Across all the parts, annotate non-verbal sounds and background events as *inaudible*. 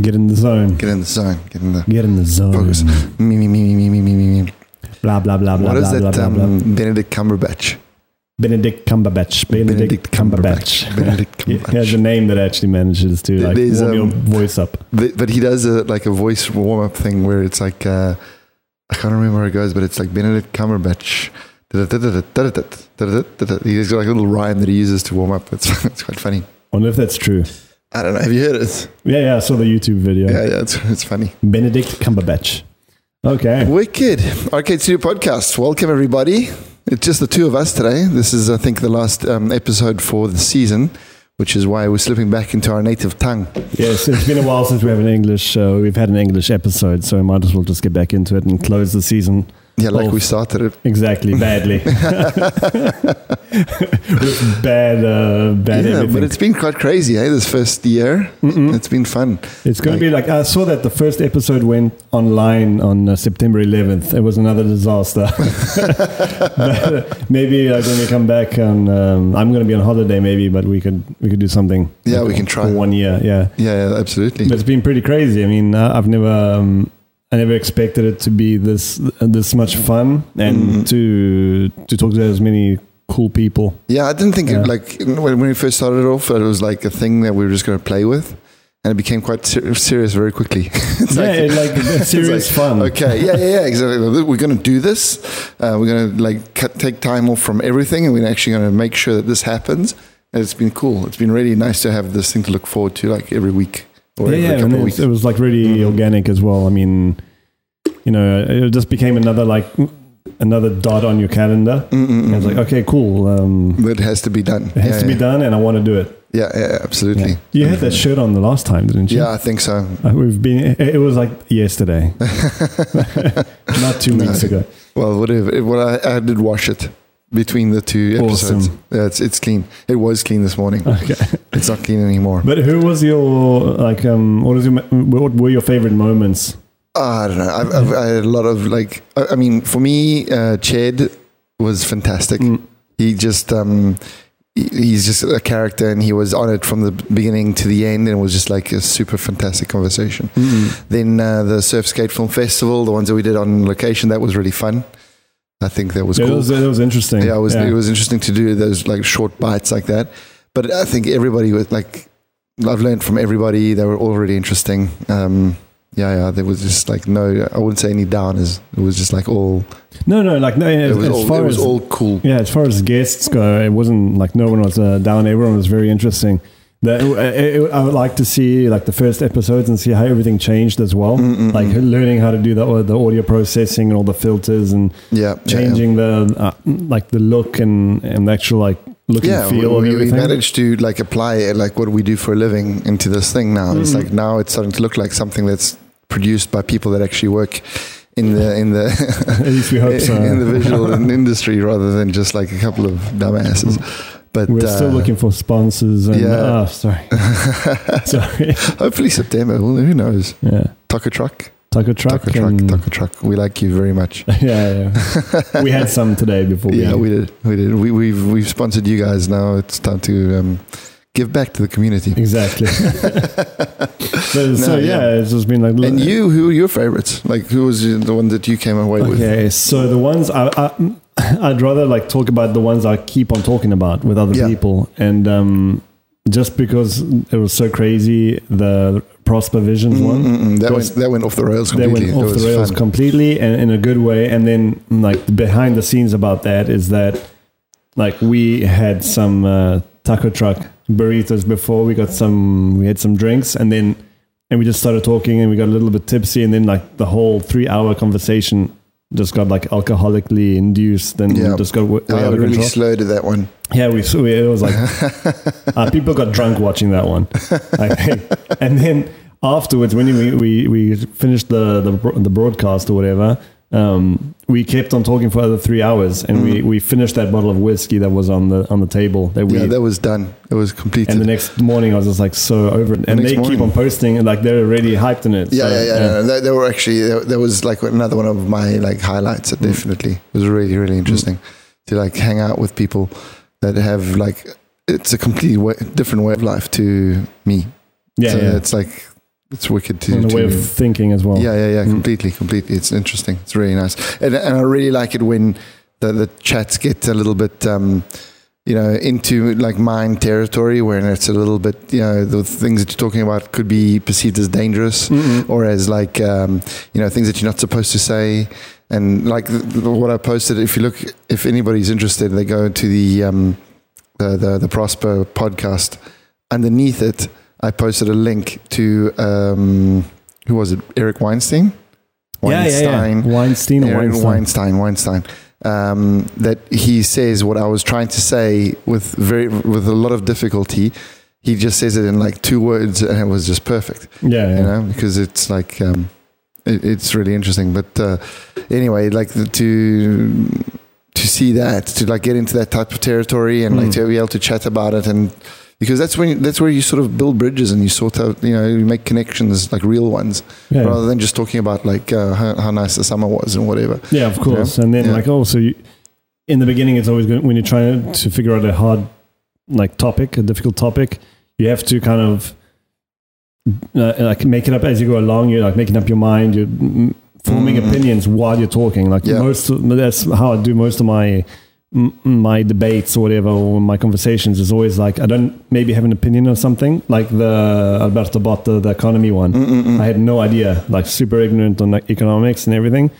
Get in the zone. Get in the zone. Get in the Get in the zone. focus. Me, me, me, me, me, me, me, me. Blah blah blah blah What is blah blah that? blah, blah. Um, Benedict Cumberbatch. Benedict Cumberbatch. Benedict, Cumberbatch. Benedict *laughs* Cumberbatch. He has a name that actually manages to like There's, warm your um, voice up. But but he does a, like a voice warm up thing where it's like uh, I can't remember where it goes, but it's like Benedict Cumberbatch. He's got like a little rhyme that he uses to warm up. It's it's quite funny. I wonder if that's true. I don't know. Have you heard it? Yeah, yeah, I saw the YouTube video. Yeah, yeah. It's it's funny. Benedict Cumberbatch. Okay. Wicked. Arcade Studio Podcast. Welcome everybody. It's just the two of us today. This is I think the last um, episode for the season, which is why we're slipping back into our native tongue. Yes, it's been a while since we have an English. Uh, we've had an English episode, so we might as well just get back into it and close the season. Yeah, like we started it. Exactly, badly. *laughs* *laughs* With bad, uh, bad yeah, everything. but it's been quite crazy, eh? This first year, Mm-mm. it's been fun. It's going to be like I saw that the first episode went online on uh, September 11th. It was another disaster. *laughs* but, uh, maybe like when we come back, on, um, I'm going to be on holiday, maybe, but we could we could do something. Yeah, like, we can try. for one year. Yeah, Yeah, yeah, absolutely. but it's been pretty crazy. I mean, uh, I've never. Um, I never expected it to be this this much fun and Mhm. to to talk to as many cool people. Yeah, I didn't think Yeah. it like when, when we first started off, it was like a thing that we were just going to play with, and it became quite ser- serious very quickly. *laughs* it's yeah, like *laughs* it's serious like, fun. Okay, yeah, yeah, yeah, exactly. We're going to do this. Uh, we're going to like cut, take time off from everything, and we're actually going to make sure that this happens. And it's been cool. It's been really nice to have this thing to look forward to, like every week yeah, yeah, and it, it was like really Mhm. organic as well. I mean, you know, it just became another like another dot on your calendar. Mm-mm-mm. And it's like, okay, cool. Um, But it has to be done. it has yeah, to be done, and I want to do it. Yeah, yeah, absolutely. Yeah. You had that shirt on the last time, didn't you? Yeah, I think so. Uh, we've been. It it was like yesterday, *laughs* *laughs* not two No. weeks ago. Well, whatever. Well, I, I did wash it between the two episodes. Awesome. Yeah, it's it's clean. It was clean this morning. Okay. *laughs* It's not clean anymore. But who was your like? Um, what was your? What were your favorite moments? Ah, I don't know. I've, I've, I had a lot of like. I I mean, for me, uh, Ched was fantastic. Mm. He just. Um, he- He's just a character, and he was on it from the beginning to the end, and it was just like a super fantastic conversation. Then uh, the Surf Skate Film Festival, the ones that we did on location, that was really fun. I think that was It cool. was. It was interesting. yeah, it was it was interesting to do those like short bites like that. But I think everybody was like, I've learned from everybody. They were all really interesting. Um, yeah, yeah. There was just like no, I wouldn't say any downers. It was just like all. No, no, like no. As, It was as all. far It was as all cool. Yeah, as far as guests go, it wasn't like no one was uh, down. Everyone was very interesting. That I would like to see like the first episodes and see how everything changed as well. Mm-mm-mm. Like learning how to do the the audio processing and all the filters and yeah, yeah, yeah. changing the uh, like the look and and the actual like look Yeah, and feel we, we, we managed to like apply it, like what we do for a living into this thing now. It's Mm. like now it's starting to look like something that's produced by people that actually work in the in the *laughs* At least we hope so. *laughs* in the visual *laughs* industry rather than just like a couple of dumbasses. But We're still uh, looking for sponsors. And, yeah. Oh, sorry. *laughs* sorry. hopefully September. Who knows? Yeah. Taco truck, Taco truck. taco truck, taco truck. We like you very much. *laughs* yeah, yeah. we had *laughs* some today before. yeah, we, we did. We did. We, we've we've sponsored you guys. Now it's time to um, give back to the community. Exactly. So No, yeah, yeah. it's just been like. And you, who are your favorites? Like, who was the one that you came away with? Okay, so the ones I, I *laughs* I'd rather like talk about the ones I keep on talking about with other Yeah. people, and um, just because it was so crazy, the Prosper Visions Mm, one. mm, mm. That that went off the rails completely. went off the rails fun. completely and in a good way. And then, like, the behind the scenes about that is that, like, we had some uh, taco truck burritos before. We got some, we had some drinks, and then, and we just started talking, and we got a little bit tipsy, and then, like, the whole three hour conversation just got like alcoholically induced and Yeah. just got way out of really control. slowed at that one. Yeah, we saw it. was like *laughs* uh, people got drunk watching that one, I think. And then afterwards, when we we, we finished the, the the broadcast or whatever, um, we kept on talking for another three hours, and we, we finished that bottle of whiskey that was on the on the table. That we Mm. Yeah, that was done. It was completed. and the next morning, I was just like so over it. And next they keep on posting, and like they're already hyped in it. yeah, so, yeah, yeah. no, That, that were actually that was like another one of my like highlights. It Mm. definitely was really really interesting to like hang out with people that have like it's a completely way, different way of life to me. yeah, so yeah. it's like it's wicked to, and a way of thinking as well. yeah, yeah, yeah, Mm. completely, completely. It's interesting. It's really nice, and and I really like it when the the chats get a little bit. Um, you know, into like mind territory where it's a little bit, you know, the things that you're talking about could be perceived as dangerous Mm-mm. or as like, um, you know, things that you're not supposed to say. And like the, the- what I posted, if you look, if anybody's interested, they go to the, um, the, the, the Prosper podcast. Underneath it, I posted a link to, um, who was it? Eric Weinstein? Yeah, yeah, yeah. Weinstein Aaron Weinstein. Weinstein, Weinstein. Um, that he says what I was trying to say with very with a lot of difficulty. He just says it in like two words, and it was just perfect. Yeah, yeah. You know, because it's like um, it, it's really interesting. But uh, anyway, like the, to to see that, to like get into that type of territory, and like Mm. to be able to chat about it, and because that's when that's where you sort of build bridges and you sort out, you know, you make connections like real ones, yeah. rather than just talking about like uh, how, how nice the summer was and whatever. Yeah, of course. And then Yeah. like also you, in the beginning, it's always good when you're trying to figure out a hard like topic, a difficult topic. You have to kind of uh, like make it up as you go along. You're like making up your mind. You're mm, forming Mhm. opinions while you're talking. Like Yeah. most, of, that's how I do most of my my debates or whatever or my conversations is always like I don't maybe have an opinion on something like the Alberto Botta the economy one. Mm-mm-mm. I had no idea, like super ignorant on like economics and everything.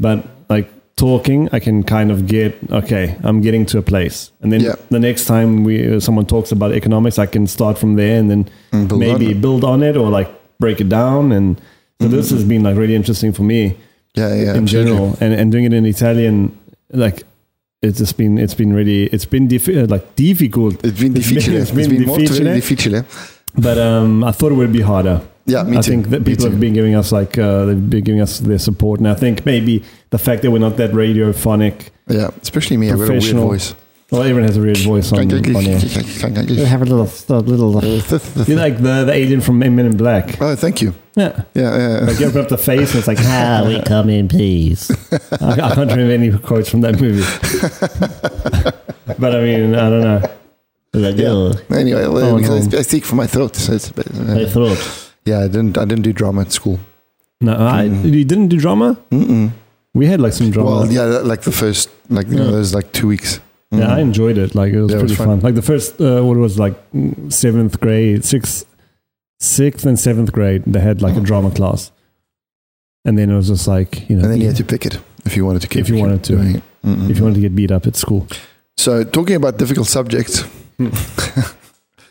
But like talking, I can kind of get okay. I'm getting to a place, and then Yeah. the next time we uh, someone talks about economics, I can start from there and then Mm, build maybe on build on it or like break it down. And so mm-hmm. this has been like really interesting for me yeah, yeah, in absolutely. general, and and doing it in Italian, like. It's just been it's been really it's been diffi- uh, like difficult, It's been *laughs* It's been- difficile. it's It's been been molto difficile. difficile. but um, I thought it would be harder. Yeah, me I too. think that people have been giving us like uh, they've been giving us their support, and I think maybe the fact that we're not that radiophonic. Yeah, especially me. I've got a weird voice. Well, everyone has a weird voice on, on air. You have a little, a little. You're like the, the alien from Men in Black. Oh, thank you. Yeah, Yeah, yeah. like you open up the face and it's like, Ah, *laughs* we come in peace. I, I can't remember any quotes from that movie. *laughs* but I mean, I don't know. Like, Yeah. oh, Anyway, well, Oh, because no. I, I speak from my throat, so it's a bit, my uh, throat. yeah. I didn't. I didn't do drama at school. No, I, Mm. you didn't do drama. Mm-mm. We had like some drama. Well, yeah, like the first, like you know, Yeah. there's like two weeks. Yeah, I Mm. enjoyed it. Like it was Yeah, it was pretty fun. fun. Like the first, uh, what was like mm, seventh grade, sixth, sixth and seventh grade, they had like a drama class, and then it was just like you know, and then you had to pick it if you wanted to keep. If you wanted to. Mm-mm. if you wanted to get beat up at school. So talking about difficult subjects, *laughs*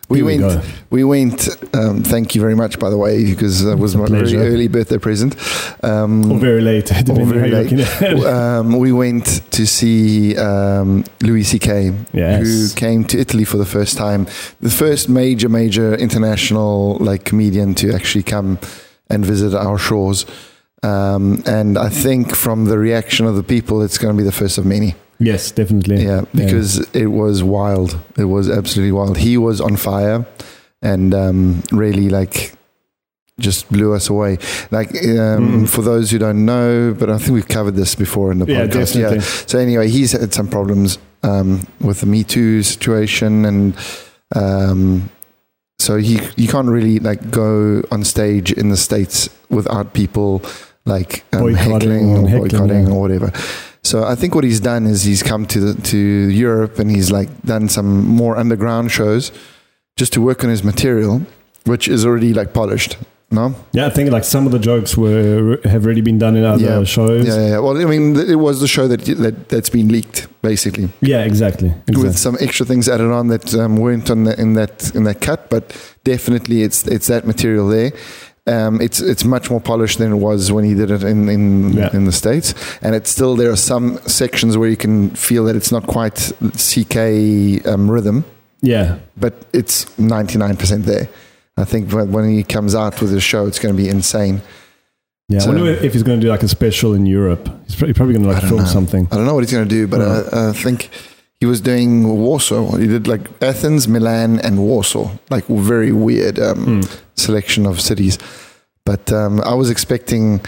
we Here went. go. We went. Um, thank you very much, by the way, because that was my very early birthday present. Um, or very late, *laughs* depending very late. looking at it. um, we went to see um, Louis C.K., who came to Italy for the first time. The first major, major international like comedian to actually come and visit our shores. Um, and I think from the reaction of the people, it's going to be the first of many. Yes, definitely. Yeah, because it was wild. It was absolutely wild. He was on fire and um, really like just blew us away. Like um, Mm. for those who don't know, but I think we've covered this before in the yeah, podcast. definitely. So anyway, he's had some problems um, with the Me Too situation, and um, so he you can't really like go on stage in the states without people like um, Boycotting heckling or boycotting yeah. or whatever. So I think what he's done is he's come to the, to Europe and he's like done some more underground shows just to work on his material, which is already like polished. No, Yeah, I think like some of the jokes were have already been done in other Yeah. shows. yeah, yeah. Well, I mean, it was the show that that that's been leaked basically. Yeah, exactly. exactly. with some extra things added on that um, weren't on the, in that in that cut, but definitely it's it's that material there. Um, it's it's much more polished than it was when he did it in in, Yeah. in the states, and it's still there are some sections where you can feel that it's not quite CK um, rhythm, yeah, but it's ninety nine percent there. I think when when he comes out with his show, it's going to be insane. yeah. So- I wonder if he's going to do like a special in Europe. He's probably, probably going to like film know. something. I don't know what he's going to do, but. I, I think he was doing Warsaw. He did like Athens, Milan, and Warsaw. Like very weird um, Mm. selection of cities. But um, I was expecting.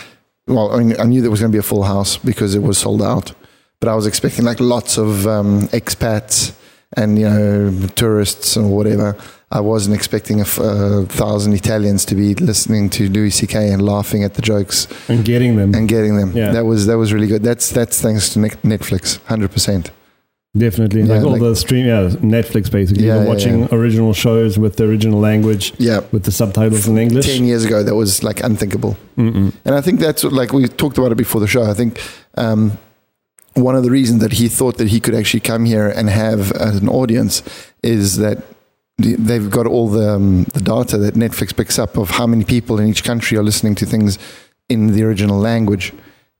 Well, I, mean, I knew there was going to be a full house because it was sold out. But I was expecting like lots of um, expats and you know tourists or whatever. I wasn't expecting a, f- a thousand Italians to be listening to Louis C.K. and laughing at the jokes and getting them and getting them. Yeah. That was that was really good. That's that's thanks to Netflix, hundred percent. Definitely Yeah, like all like- the stream yeah Netflix basically Yeah, yeah, watching yeah. original shows with the original language Yeah, with the subtitles in English ten years ago that was like unthinkable. Mm-mm. And I think that's what, like we talked about it before the show. I think um, one of the reasons that he thought that he could actually come here and have an audience is that they've got all the, um, the data that Netflix picks up of how many people in each country are listening to things in the original language.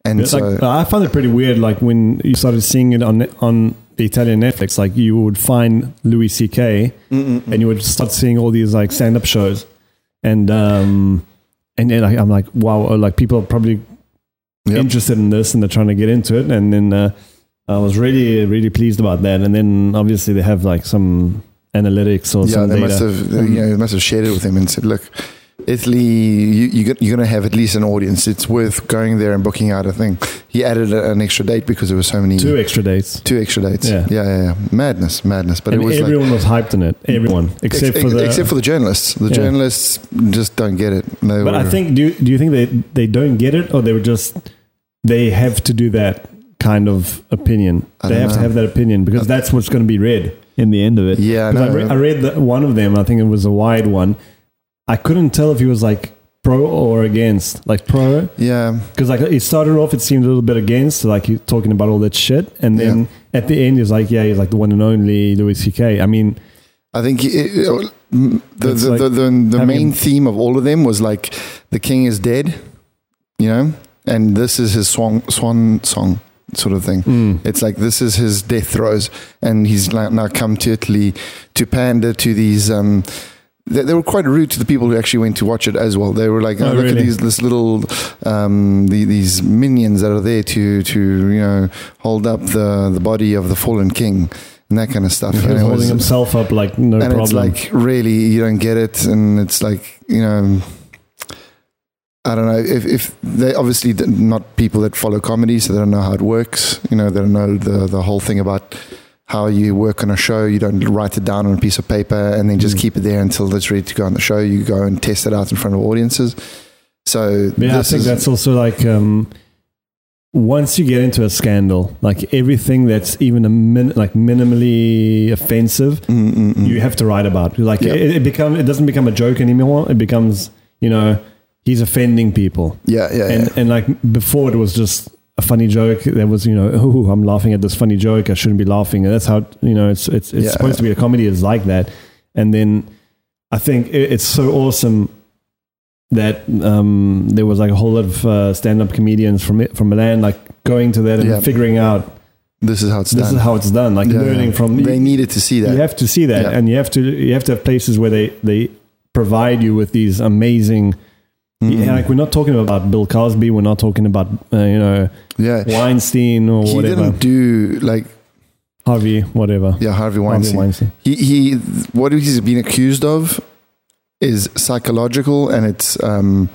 And It's so, like, I found it pretty weird. Like when you started seeing it on on the Italian Netflix, like you would find Louis C.K. and you would start seeing all these like stand up shows, and um, and then like, I'm like, wow, like people are probably Yep. interested in this and they're trying to get into it, and then uh, I was really really pleased about that. And then obviously they have like some analytics or yeah, some they data. must have, you know, they must have shared it with him and said, look, Italy, you, you you're going to have at least an audience. It's worth going there and booking out a thing. He added an extra date because there were so many. Two extra dates. Two extra dates. Yeah. Yeah, yeah, yeah. Madness, madness. But and it was like, everyone was hyped on it. Everyone, except ex- for the except for the journalists. The Yeah. journalists just don't get it. They But I think do you, do you think they they don't get it or they were just they have to do that kind of opinion? I They have to have that opinion because uh, that's what's going to be read in the end of it. yeah, I, no, re- I read the, one of them. I think it was a wide one. I couldn't tell if he was like pro or against, like pro, yeah, because like it started off, it seemed a little bit against, like he's talking about all that shit, and then at the end, he's like, yeah, he's like the one and only Louis C.K. I mean, I think it, the the, like the, the, the main theme of all of them was like the king is dead, you know, and this is his swan swan song sort of thing. mm, It's like this is his death throes, and he's like now come to Italy to pander to these. Um, they, they were quite rude to the people who actually went to watch it as well. They were like, Oh, "Oh, look really? at these this little um, the, these minions that are there to to you know hold up the the body of the fallen king and that kind of stuff." he was holding was- himself up like no and problem. it's like really you don't get it, and it's like you know. I don't know if, if they obviously not people that follow comedy, so they don't know how it works. You know, they don't know the the whole thing about how you work on a show. You don't write it down on a piece of paper and then just Mm. keep it there until it's ready to go on the show. You go and test it out in front of audiences. So Yeah, I think is- that's also like um, once you get into a scandal, like everything that's even a min- like minimally offensive, Mm, mm, mm. you have to write about. Like Yeah. it, it become it doesn't become a joke anymore. It becomes you know he's offending people, yeah, yeah, and yeah. and like before it was just a funny joke. There was you know oh I'm laughing at this funny joke. I shouldn't be laughing. And that's how you know it's it's it's Yeah. supposed to be a comedy is like that. And then I think it, it's so awesome that um, there was like a whole lot of uh, stand-up comedians from it, from Milan, like going to that and Yeah. figuring out This is how it's this done. is how it's done, like learning from. They needed to see that. You have to see that, and you have to you have to have places where they they provide you with these amazing. Mm. Yeah, like we're not talking about Bill Cosby, we're not talking about uh, you know yeah. Weinstein or He whatever, He didn't do like Harvey, whatever. yeah Harvey Harvey Weinstein. Weinstein. he he what he's been accused of is psychological and it's um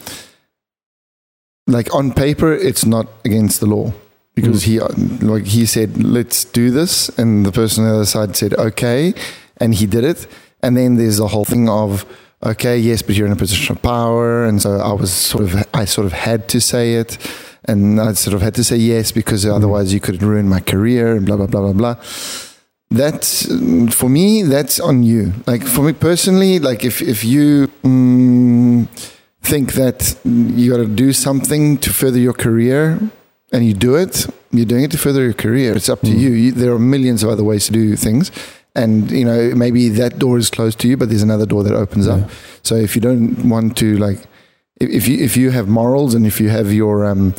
like on paper it's not against the law because he uh, like he said let's do this and the person on the other side said okay and he did it and then there's the whole thing of okay yes but you're in a position of power and so I was sort of I sort of had to say it and I sort of had to say yes because otherwise you could ruin my career and blah blah blah blah blah that's mm, for me that's on you like for me personally like if if you mm, think that you got to do something to further your career and you do it you're doing it to further your career it's up to Mm. you. you there are millions of other ways to do things and you know maybe that door is closed to you but there's another door that opens Yeah. up so if you don't want to like if, you if you have morals and if you have your um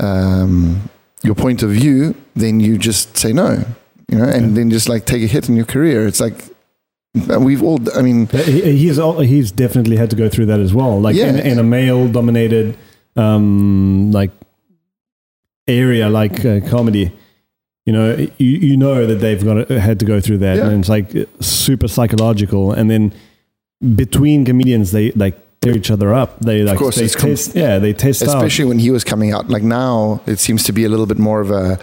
um your point of view then you just say no you know, and Yeah. then just like take a hit in your career. It's like we've all. I mean, he, he's all, he's definitely had to go through that as well. Like Yeah. in, in a male dominated um, like area like uh, comedy, you know, you, you know that they've got to, had to go through that, Yeah. and it's like super psychological. And then between comedians, they like tear each other up. They like of course, they it's com- yeah, they test out. especially when he was coming out. Like now, it seems to be a little bit more of a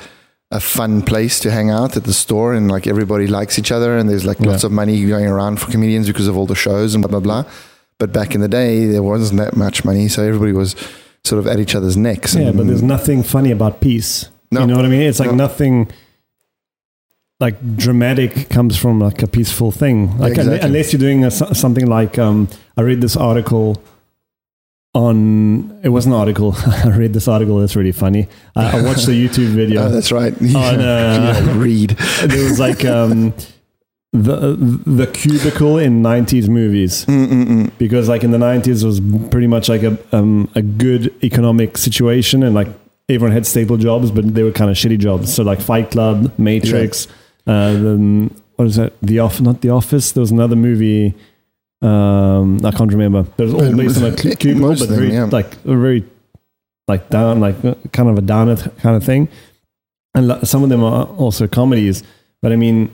a fun place to hang out at the store, and like everybody likes each other, and there's like lots of money going around for comedians because of all the shows and blah blah blah. But back in the day, there wasn't that much money, so everybody was sort of at each other's necks. Yeah, but there's nothing funny about peace. No. You know what I mean? It's like No. nothing like dramatic comes from like a peaceful thing. Like exactly. unle- unless you're doing a, something like um, I read this article on it was an article. *laughs* I read this article. That's really funny. I, I watched the *laughs* YouTube video. Oh, that's right. On, uh, *laughs* Yeah, read. there was like um, the the cubicle in 90s movies Mm-mm-mm. because like in the 90s was pretty much like a um, a good economic situation and like everyone had stable jobs but they were kind of shitty jobs so like fight club matrix uh then what is that the off not the office there was another movie um i can't remember but it was all based on a *laughs* cu- cubicle but of them, very yeah. like a very like down like uh, kind of a downer kind of thing and some of them are also comedies but i mean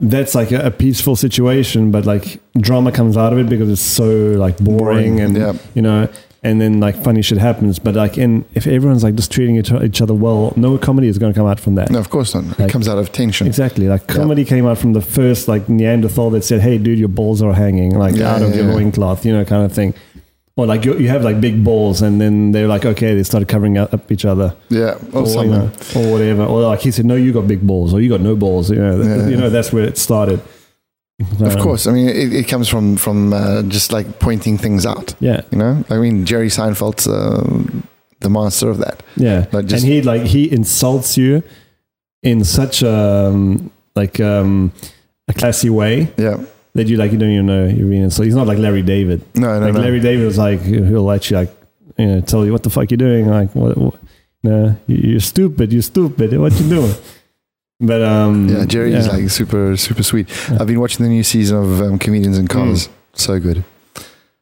that's like a, a peaceful situation but like drama comes out of it because it's so like boring, and yeah. you know and then like funny shit happens but like in if everyone's like just treating each, each other well no comedy is going to come out from that No, of course not. It comes out of tension. exactly like Yeah. comedy came out from the first like neanderthal that said hey dude your balls are hanging like Yeah, out of yeah, your yeah. loincloth you know kind of thing or like you, you have like big balls and then they're like okay they started covering up each other Yeah, or, or, you something. know, or whatever or like he said no you got big balls or you got no balls you know Yeah. you know that's where it started Of Um, course, I mean it, it comes from from uh, just like pointing things out. yeah You know, I mean Jerry Seinfeld's uh, the master of that. Yeah, Like just- and he like he insults you in such a um, like um, a classy way Yeah, that you like you don't even know you're being insulted. He's not like Larry David. no, no, like no. Larry David was like he'll let you like you know tell you what the fuck you're doing. Like what? what no, you're stupid. You're stupid. What you doing? But um, yeah, Jerry is like super super sweet. I've been watching the new season of um, Comedians in Cars. So good.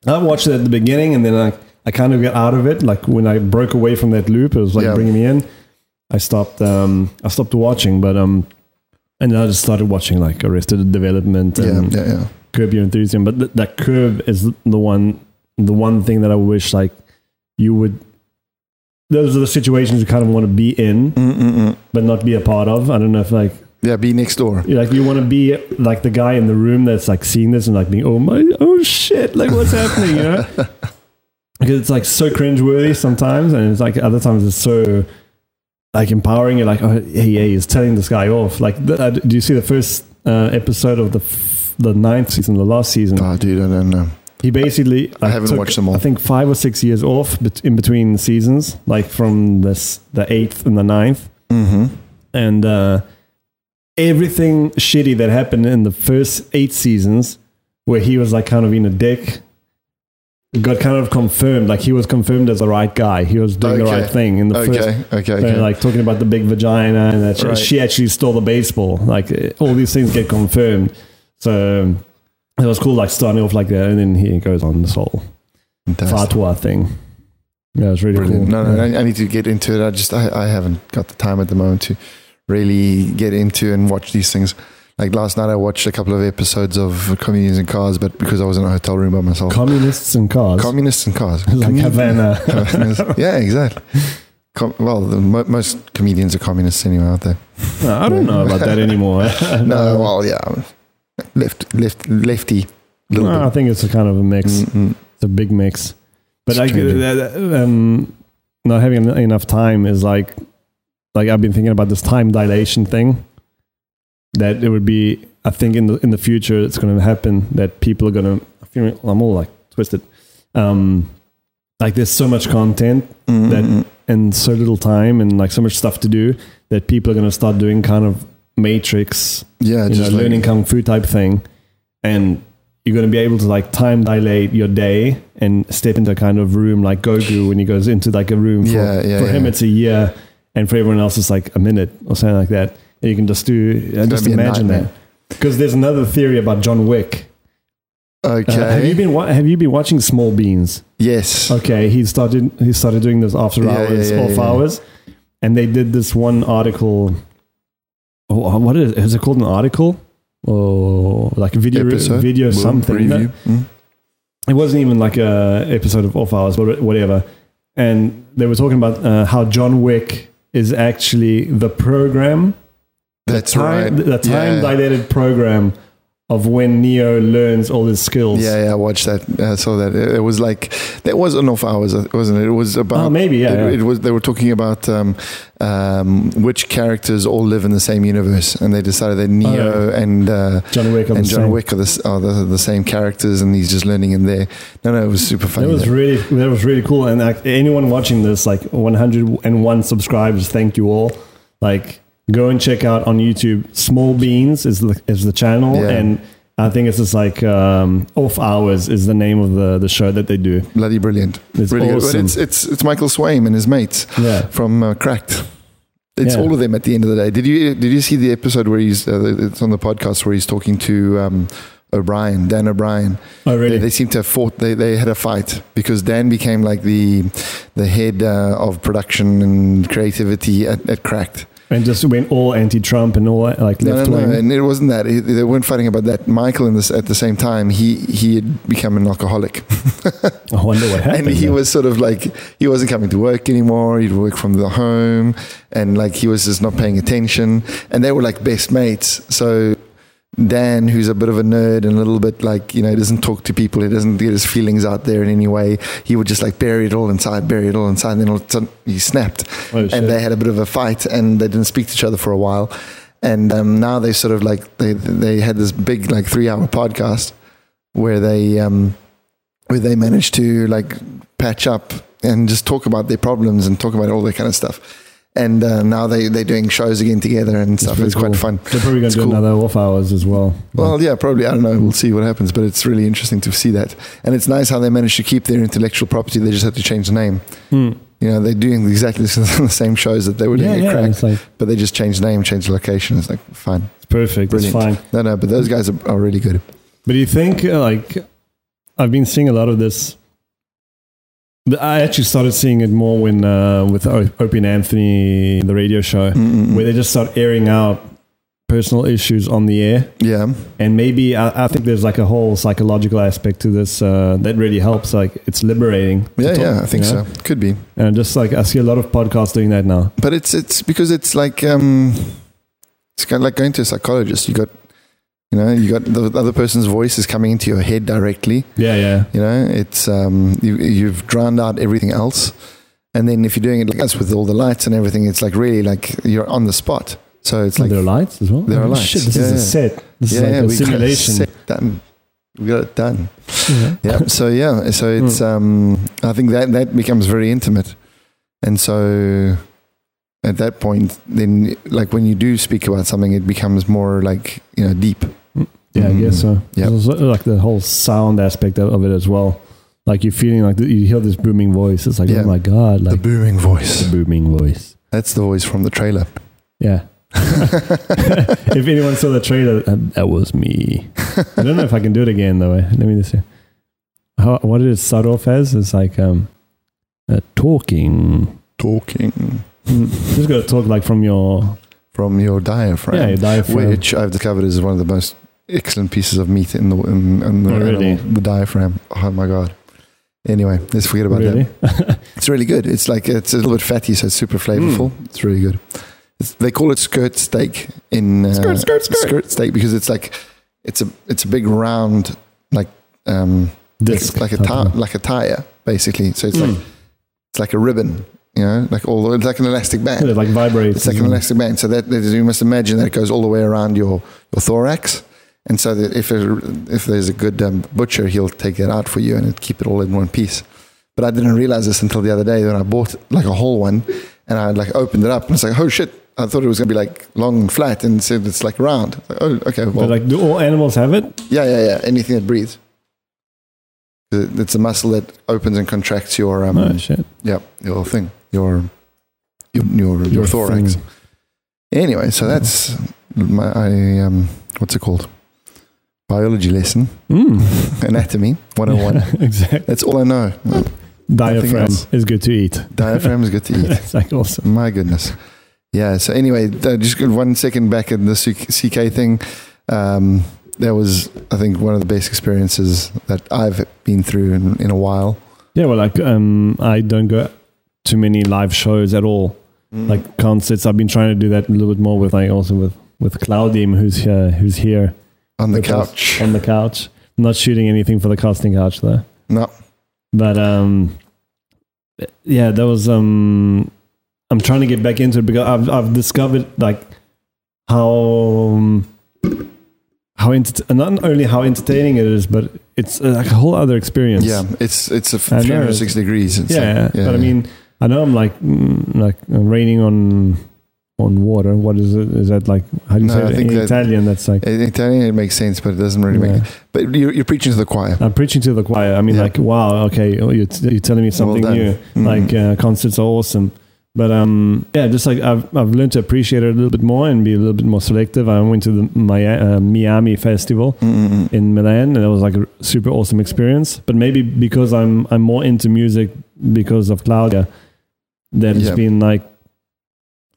I watched it at the beginning, and then I I kind of got out of it. Like when I broke away from that loop, it was like Yeah. bringing me in. I stopped. Um, I stopped watching, but um, and then I just started watching like Arrested Development Yeah, and yeah, yeah. Curb Your Enthusiasm. But th- that Curb is the one, the one thing that I wish like you would. Those are the situations you kind of want to be in, Mm-mm-mm. but not be a part of. I don't know if like Yeah, be next door. you like you want to be like the guy in the room that's like seeing this and like being oh my oh shit like what's happening you know *laughs* because it's like so cringeworthy sometimes and it's like other times it's so like empowering you're like oh hey, hey he's telling this guy off like uh, do you see the first uh, episode of the f- the ninth season the last season Oh, dude, I don't know. He basically I like, haven't took, watched them all. I think five or six years off in between seasons like from this the eighth and the ninth Mm-hmm. and uh, everything shitty that happened in the first eight seasons, where he was like kind of in a dick, got kind of confirmed. Like he was confirmed as the right guy. He was doing the right thing in the first. Okay, okay, okay. like talking about the big vagina and that she, Right. she actually stole the baseball. Like all these things get confirmed. So it was cool, like starting off like that, and then he goes on this whole Fantastic. fatwa thing. Yeah, it was really Brilliant. cool. No, no, Yeah. I, I need to get into it. I just, I, I haven't got the time at the moment to really get into and watch these things. Like last night, I watched a couple of episodes of Comedians in Cars, but because I was in a hotel room by myself. Communists and cars, Communists in Cars. like Havana. *laughs* yeah, exactly. Com- well, the, mo- most comedians are communists anyway, aren't they? No, I don't know about that *laughs* anymore. *laughs* No, well, yeah, left, left, lefty. No, I think it's a kind of a mix. Mm-mm. It's a big mix. But It's like, changing. uh, um, not having enough time is like, like I've been thinking about this time dilation thing. That it would be, I think in the in the future it's going to happen that people are going to. I feel I'm all like twisted. Um, like there's so much content Mm-mm. that and so little time and like so much stuff to do that people are going to start doing kind of matrix yeah, you know, just like- learning kung fu type thing, and you're going to be able to like time dilate your day and step into a kind of room like Goku when he goes into like a room. For, Yeah, yeah, for him, it's a year, and for everyone else, it's like a minute or something like that. And you can just do uh, just imagine that. Because there's another theory about John Wick. Uh, Okay. have you been wa- Have you been watching Small Beans? yes. Okay, he started he started doing this after Yeah, hours, yeah, yeah, off yeah. hours, and they did this one article. Oh, what is is it called? An article or like a video Episode? video something? Mm. it wasn't even like a episode of off hours, but whatever. And they were talking about uh, how John Wick is actually the program, That's the time, right. the time Yeah. dilated program of when Neo learns all his skills. Yeah, yeah, I watched that. I saw that. It, it was like that was enough hours, wasn't it? It was about Oh, maybe, yeah, It, yeah. it was. They were talking about um, um, which characters all live in the same universe, and they decided that Neo and uh, John Wick are and the John same. Wick are the, are the the same characters, and he's just learning in there. No, no, it was super funny. It was though. really that was really cool. And like anyone watching this, like 101 subscribers, thank you all. Like go and check out on YouTube. Small Beans is the is the channel, Yeah. and I think it's just like um, Off Hours is the name of the the show that they do. bloody brilliant. It's good. Awesome. it's it's it's Michael Swaim and his mates Yeah, from uh, Cracked. It's Yeah. all of them at the end of the day. Did you did you see the episode where he's uh, it's on the podcast where he's talking to um, O'Brien, Dan O'Brien? oh really? They, they seem to have fought. They, they had a fight because Dan became like the the head uh, of production and creativity at, at Cracked. And just went all anti-Trump and all like No, left no, wing. no, and it wasn't that. It- they weren't fighting about that. Michael, in this, at the same time, he he had become an alcoholic, *laughs* I wonder what happened. and he was sort of like he wasn't coming to work anymore. He'd work from the home, and like he was just not paying attention. And they were like best mates. So Dan, who's a bit of a nerd and a little bit like, you know, doesn't talk to people, he doesn't get his feelings out there in any way. He would just like bury it all inside, bury it all inside, and then all of a sudden he snapped. Oh, shit. and they had a bit of a fight and they didn't speak to each other for a while. And um, now they sort of like, they, they had this big like three hour podcast where they, um, where they managed to like patch up and just talk about their problems and talk about all that kind of stuff. And uh, now they, they're doing shows again together and stuff. pretty It's quite fun. They're probably going It's to do cool. another off hours as well. Well, yeah, probably. I don't know. We'll see what happens, but it's really interesting to see that. And it's nice how they managed to keep their intellectual property. They just had to change the name. Hmm. You know, they're doing exactly *laughs* the same shows that they were doing yeah, at yeah, Crack, like but they just changed the name, changed the location. It's like, fine. it's perfect. Brilliant. It's fine. No, no, but those guys are, are really good. But do you think, uh, like, I've been seeing a lot of this. But I actually started seeing it more when uh, with Opie and Anthony, the radio show, Mm-mm. where they just start airing out personal issues on the air. Yeah. And maybe I, I think there's like a whole psychological aspect to this uh, that really helps. Like, it's liberating. Yeah, talk, yeah, I think you know? so. Could be. And just like I see a lot of podcasts doing that now. But it's it's because it's like um it's kind of like going to a psychologist. You got you know, you got the other person's voice is coming into your head directly. Yeah, yeah. You know, it's um, you, you've drowned out everything else, and then if you're doing it like this with all the lights and everything, it's like really like you're on the spot. So it's Like there are lights as well. There are Oh, lights. Shit, this Yeah, is a set. This yeah, is like yeah, a we got it simulation. set done. We got it done. Yeah. Yeah. so yeah, so it's Hmm. um, I think that that becomes very intimate, and so at that point, then like when you do speak about something, it becomes more like you know deep. Yeah, I guess so. Yeah. Like the whole sound aspect of of it as well. Like you're feeling like the, you hear this booming voice. It's like, Yeah. oh my god, the booming voice. the booming voice. That's the voice from the trailer. Yeah. *laughs* *laughs* if anyone saw the trailer, uh, that was me. I don't know if I can do it again though. eh? Let me just see. How, what did it start off as? It's like um, uh, talking. Talking Mm, Just got to talk like from your from your diaphragm. yeah your diaphragm. which I've discovered is one of the most excellent pieces of meat in the in, in the Oh, really? the diaphragm. Oh my god! Anyway, let's forget about really? that. *laughs* It's really good. It's like it's a little bit fatty, so it's super flavorful. Mm. It's really good. It's, they call it skirt steak in uh, Skirt, skirt, skirt. steak because it's like it's a it's a big round like um Disc like a type ti- of- like a tire basically. So it's Mm. like it's like a ribbon, you know, like all the, it's like an elastic band. it like vibrates. It's like an elastic band. So that, that is- you must imagine that it goes all the way around your, your thorax. And so that if, if there's a good um, butcher, he'll take that out for you and keep it all in one piece. But I didn't realize this until the other day when I bought like a whole one and I like opened it up and it's like, oh shit, I thought it was going to be like long and flat and said it's like round. Like, oh, okay. Well, But like, do all animals have it? yeah, yeah, yeah. Anything that breathes. It's a muscle that opens and contracts your, um, oh shit! yeah, your thing, your, your, your, your, Your thorax. thing. Anyway, so that's my I, um, what's it called? Biology lesson, Mm. *laughs* anatomy 101. *laughs* exactly. That's all I know. Diaphragm is good to eat. Diaphragm is good to *laughs* eat. it's like awesome. My goodness. Yeah. So anyway, just one second back at the CK thing. Um, that was, I think, one of the best experiences that I've been through in, in a while. Yeah, well, like um, I don't go to many live shows at all, like concerts. I've been trying to do that a little bit more with like also with with Claudia, who's here, who's here on the couch. on the couch. I'm not shooting anything for the casting couch though. No, But um, yeah, that was um, I'm trying to get back into it because I've I've discovered like how um, how ent- not only how entertaining it is, but it's uh, like a whole other experience. yeah, it's it's a know. 360 degrees. It's yeah, like- but I mean, I know I'm like mm, like raining on on water. What is it? Is that like how do you No, say I it think in that- Italian? That's like in Italian it makes sense, but it doesn't really yeah. make. But you're, you're preaching to the choir. I'm preaching to the choir. I mean, Yeah. like, wow, okay, oh, you're, t- you're telling me something done. new. Mhm. Like, uh, concerts are awesome. But um, yeah, just like I've, I've learned to appreciate it a little bit more and be a little bit more selective. I went to the uh, Miami Festival Mm-mm. in Milan, and it was like a super awesome experience. But maybe because I'm I'm more into music because of Claudia, that it's Yeah. been like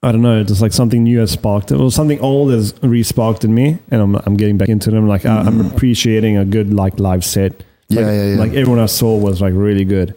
I don't know, just like something new has sparked. It was something old has re-sparked in me, and I'm I'm getting back into them. Like I, I'm Mhm. appreciating a good like live set. Yeah, Like- yeah, yeah. Like everyone I saw was like really good,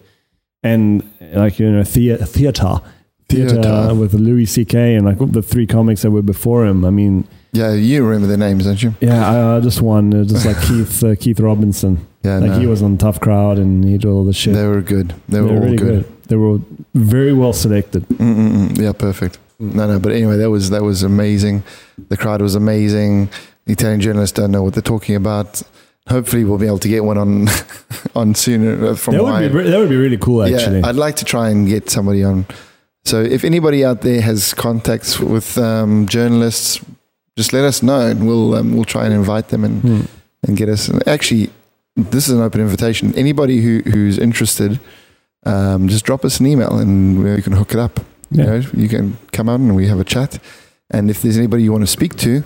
and like you know thea- theater, theater, Theater. with Louis C.K. and like the three comics that were before him. I mean, yeah, you remember their names, don't you? yeah, I, I just one, uh, just like *laughs* Keith uh, Keith Robinson. Yeah, like no. he was on Tough Crowd and he did all the shit. They were good. They They were all really good. They were very well selected. Mm-mm-mm. Yeah, perfect. No, no, but anyway, that was that was amazing. The crowd was amazing. The Italian journalists don't know what they're talking about. Hopefully, we'll be able to get one on *laughs* on sooner uh, from That would be re- that would be really cool actually. Yeah, I'd like to try and get somebody on. So if anybody out there has contacts with um, journalists, just let us know, and we'll um, we'll try and invite them and, Hmm. and get us. Actually, this is an open invitation. Anybody who who's interested, um, just drop us an email and we can hook it up. Yeah. You know, you can come on and we have a chat. And if there's anybody you want to speak to,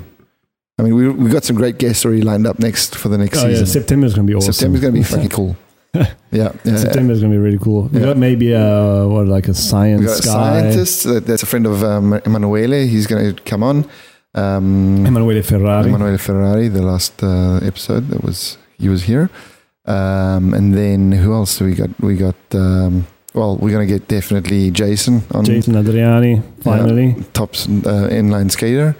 I mean, we we got some great guests already lined up next for the next Oh yeah, season. September's gonna be awesome. September's going to be *laughs* fucking cool. *laughs* yeah, yeah. September's gonna be really cool. We Yeah. got maybe a what like a science We got a scientist. That's a friend of um, Emanuele. He's going to come on. Um, Emanuele Ferrari. Emanuele Ferrari. The last uh, episode that was he was here. Um, and then who else do we got? We got. Um, well, we're going to get definitely Jason on Jason Adriani, finally. top uh, inline skater.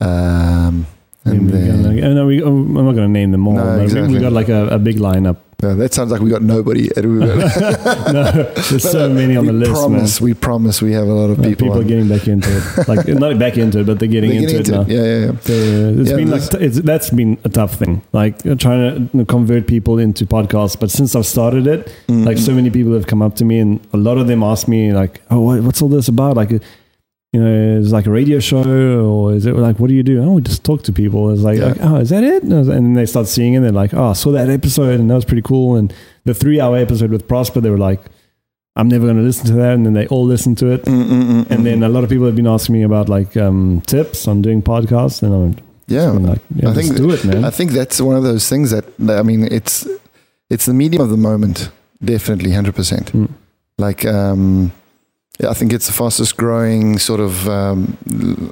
Um, and then, gonna- oh, no, we, oh, I'm not going to name them all. No, exactly. we got like a, a big lineup. Uh, that sounds like we got nobody. And we got, no, there's so many on the list, promise, We promise we have a lot of man. Uh, people. People, are getting back into it. *laughs* Like not back into it, but they're getting, They're into, getting it now. into Yeah, yeah, yeah. So, uh, it's Yeah, been like it's, that's been a tough thing, like uh, trying to convert people into podcasts. But since I've started it, Mm. like so many people have come up to me, and a lot of them ask me like, "Oh, what, what's all this about?" Like, uh, you know, is like a radio show, or is it like what do you do? Oh, we just talk to people. It's like, Yeah. like, oh, is that it? And then they start seeing it, and they're like, "Oh, I saw that episode, and that was pretty cool." And the three-hour episode with Prosper, they were like, "I'm never going to listen to that," and then they all listen to it. Mm, mm, mm, And mm. then a lot of people have been asking me about like um, tips on doing podcasts, and I'm yeah, like, yeah, I think do it, man. I think that's one of those things that I mean, it's it's the medium of the moment, definitely, hundred percent. Mm. Like, um, I think it's the fastest growing sort of um,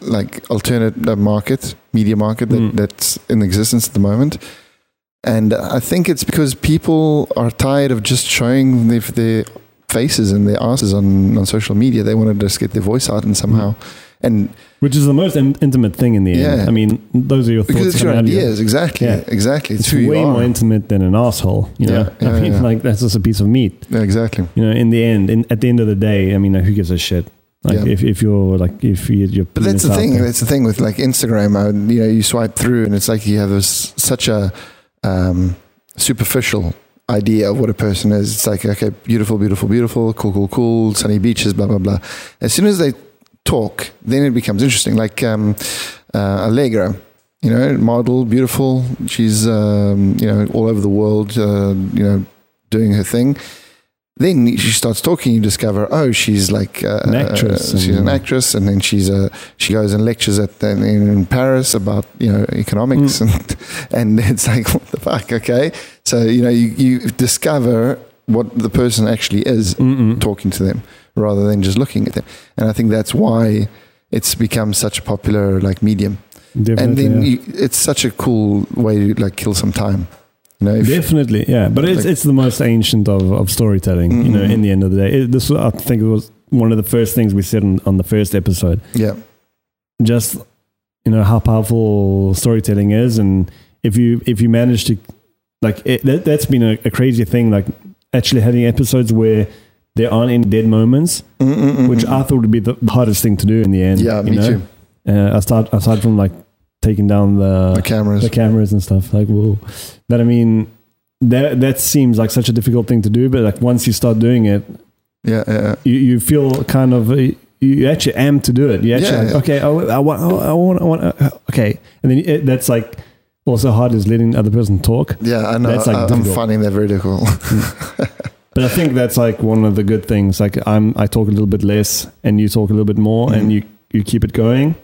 like alternate uh, market, media market that, Mm. that's in existence at the moment. And I think it's because people are tired of just showing their, their faces and their asses on, on social media. They want to just get their voice out and somehow. And Which is the most in- intimate thing in the end. I mean, those are your because thoughts. it's your ideas, exactly, Yeah. exactly. It's, It's way more intimate than an asshole. You know, Yeah, yeah, *laughs* I mean, yeah. like that's just a piece of meat. Yeah, exactly. You know, in the end, in, at the end of the day, I mean, who gives a shit? Like Yeah. if, if you're like if you, you're. But that's the thing. That's the thing with like Instagram. I, you know, you swipe through, and it's like you have this such a um, superficial idea of what a person is. It's like okay, beautiful, beautiful, beautiful, cool, cool, cool, sunny beaches, blah blah blah. As soon as they talk, then it becomes interesting. Like um, uh, Allegra, you know, model, beautiful. She's um, you know all over the world. Uh, you know, doing her thing. Then she starts talking. You discover, oh, she's like uh, An actress uh, she's an actress, and then she's a she goes and lectures at in, in Paris about you know economics, Mm. and *laughs* and it's like what the fuck, okay? So you know you, you discover what the person actually is Mm-mm. talking to them rather than just looking at them, and I think that's why it's become such a popular like medium, Definitely, and then yeah. you, it's such a cool way to like kill some time. You know, Definitely, yeah. But it's Like- it's the most ancient of, of storytelling. You know, Mhm. in the end of the day, it, this I think it was one of the first things we said on, on the first episode. Yeah. Just you know how powerful storytelling is, and if you if you manage to like it, that, that's been a, a crazy thing. Like actually having episodes where there aren't any dead moments, Mm-mm-mm-mm. which I thought would be the hardest thing to do in the end. yeah, you me know? too. Uh, aside aside from like taking down the The cameras. the cameras and stuff. Like, whoa. But I mean, that that seems like such a difficult thing to do. But like once you start doing it, yeah, yeah, yeah. you, you feel kind of uh, you actually am to do it. You actually Yeah, like, yeah. okay, I, I want, I want, I want, okay, and then it, that's like also hard is letting the other person talk. Yeah, I know. That's, like, I, I'm finding that very difficult. *laughs* But I think that's like one of the good things. Like I'm, I talk a little bit less, and you talk a little bit more, and Mhm. you you keep it going.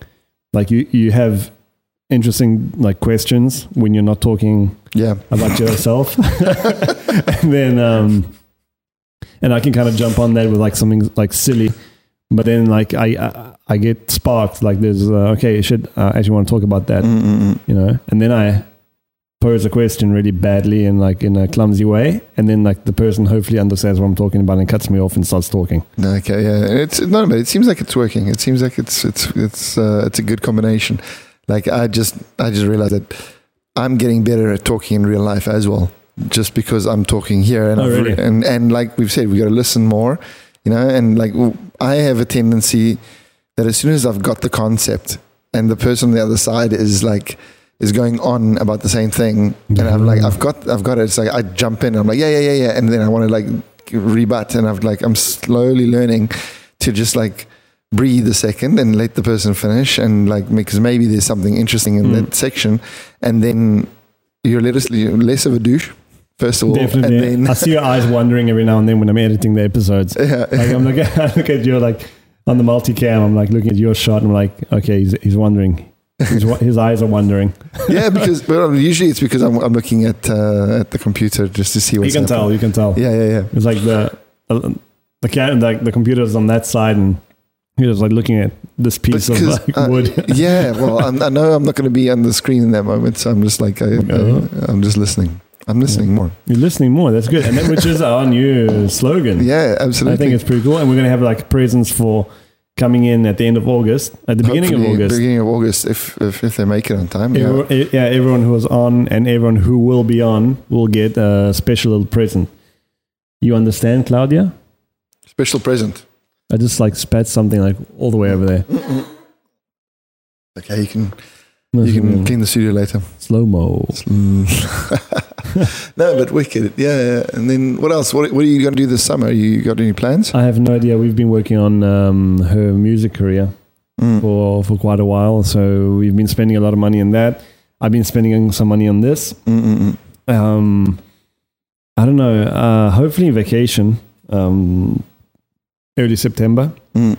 Like you you have interesting like questions when you're not talking yeah, about yourself *laughs* and then um and i can kind of jump on that with like something like silly but then like i i, I get sparked like there's uh, okay shit uh, i actually want to talk about that Mm-mm-mm. you know and then i pose a question really badly and like in a clumsy way and then like the person hopefully understands what i'm talking about and cuts me off and starts talking okay, yeah. It's no, but it seems like it's working. It seems like it's it's it's uh, it's a good combination. Like I just I just realized that I'm getting better at talking in real life as well, just because I'm talking here and Oh, really? and and like we've said, we got to listen more, you know. And like I have a tendency that as soon as I've got the concept and the person on the other side is like is going on about the same thing, and I'm like I've got I've got it. It's like I jump in. I'm like yeah yeah yeah yeah, and then I want to like rebut, and I've like I'm slowly learning to just like breathe a second and let the person finish and like because maybe there's something interesting in Mm. that section and then you're less, you're less of a douche first of all definitely and i see your eyes wandering every now and then when i'm editing the episodes *laughs* yeah, like I'm looking, *laughs* I look at you like on the multicam. I'm like looking at your shot. And I'm like, okay, he's he's wondering. His, his eyes are wondering. *laughs* yeah because well, usually it's because I'm, I'm looking at uh, at the computer just to see You what's can tell. You can tell. yeah yeah yeah It's like the uh, the cat, like the computer's on that side, and you're just like looking at this piece of Because, like uh, wood. yeah well I'm, I know I'm not going to be on the screen in that moment so I'm just like I, I'm just listening I'm listening more You're listening more. That's good, and that, which is our new slogan. *laughs* yeah absolutely I think it's pretty cool, and we're gonna have like presents for coming in at the end of August, at the beginning of August. beginning of August if if, if they make it on time yeah Everyone, eh, yeah, everyone who was on and everyone who will be on will get a special little present. You understand, Claudia? special present I just like spat something like all the way over there. *laughs* okay you can you can clean the studio later slow mo. *laughs* no, but wicked. Yeah, yeah. And then what else? What, what are you going to do this summer? You got any plans? I have no idea. We've been working on um, her music career Mm. for for quite a while, so we've been spending a lot of money on that. I've been spending some money on this. Mm-mm-mm. Um, I don't know. Uh, hopefully, vacation. Um, early September. Mm.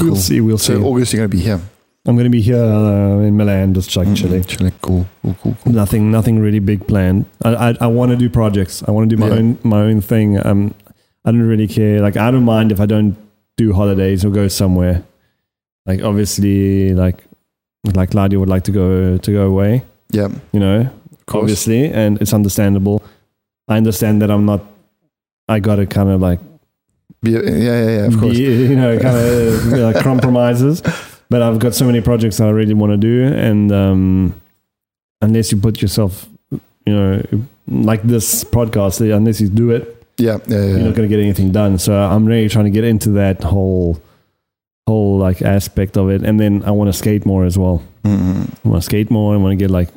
We'll see. We'll So see. August you're going to be here. I'm going to be here uh, in Milan, just like chilling. Chilling. Cool. Cool. Cool. Cool. Nothing, nothing really big planned. I, I, I want to do projects. I want to do my Yeah. own, my own thing. Um, I don't really care. Like, I don't mind if I don't do holidays or go somewhere. Like, obviously, like, like Claudia would like to go to go away. Yeah. You know, obviously, and it's understandable. I understand that I'm not. I got to kind of like Be, yeah. Yeah. Yeah. Of course. be, you know, kind of like *laughs* compromises. But I've got so many projects that I really want to do, and um, unless you put yourself, you know, like this podcast, unless you do it, Yeah. Yeah. Yeah. you're not going to get anything done. So I'm really trying to get into that whole, whole like aspect of it, and then I want to skate more as well. Mm-mm. I want to skate more. I want to get like,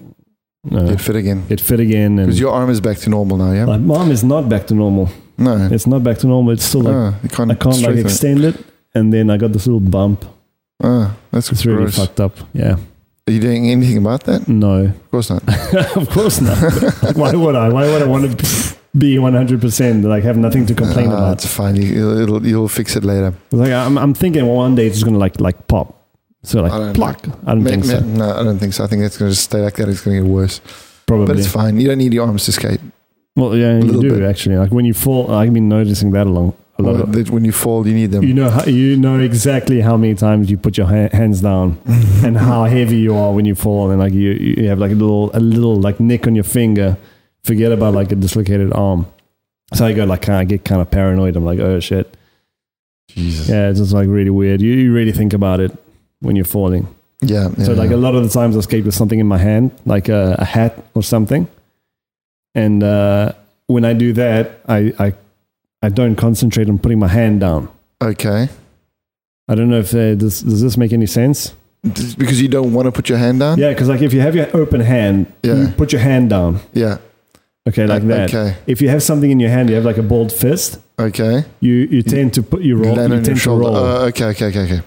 uh, Get fit again. get fit again, Because your arm is back to normal now. Yeah. my mom is not back to normal. no. It's not back to normal. It's still like can't. I can't like straighten it. extend it, and then I got this little bump. Ah, that's It's really gross. fucked up. Yeah. Are you doing anything about that? No, Of course not. *laughs* of course not. Why would I? Why would I want to be 100% like have nothing to complain Ah, about? It's fine. You, it'll, you'll fix it later. Like I'm, I'm thinking one day it's just gonna like like pop. So like I don't pluck. I don't Ma- think ma- so. No, I don't think so. I think it's going to stay like that. It's going to get worse. Probably. But it's fine. You don't need your arms to skate. well, yeah, you do bit. actually. Like when you fall, I've been noticing that along a lot. Well, of, when you fall, you need them. you know, how, you know exactly how many times you put your ha- hands down *laughs* and how heavy you are when you fall, and like you, you have like a little, a little like nick on your finger. Forget about like a dislocated arm. So I go like, I get kind of paranoid. I'm like, oh shit. Jesus. Yeah, it's just like really weird. You, you really think about it when you're falling. Yeah. yeah So like yeah. a lot of the times I skate with something in my hand, like a, a hat or something. And uh, when I do that, I, I I don't concentrate on putting my hand down. Okay. I don't know if uh, does does this make any sense? Just Because you don't want to put your hand down? Yeah, because like if you have your open hand, Yeah. you put your hand down. Yeah. Okay, like that. Okay. If you have something in your hand, you have like a balled fist. Okay. You you tend to put you roll. Land You on your tend to shoulder. roll. Uh, okay, okay, okay, okay.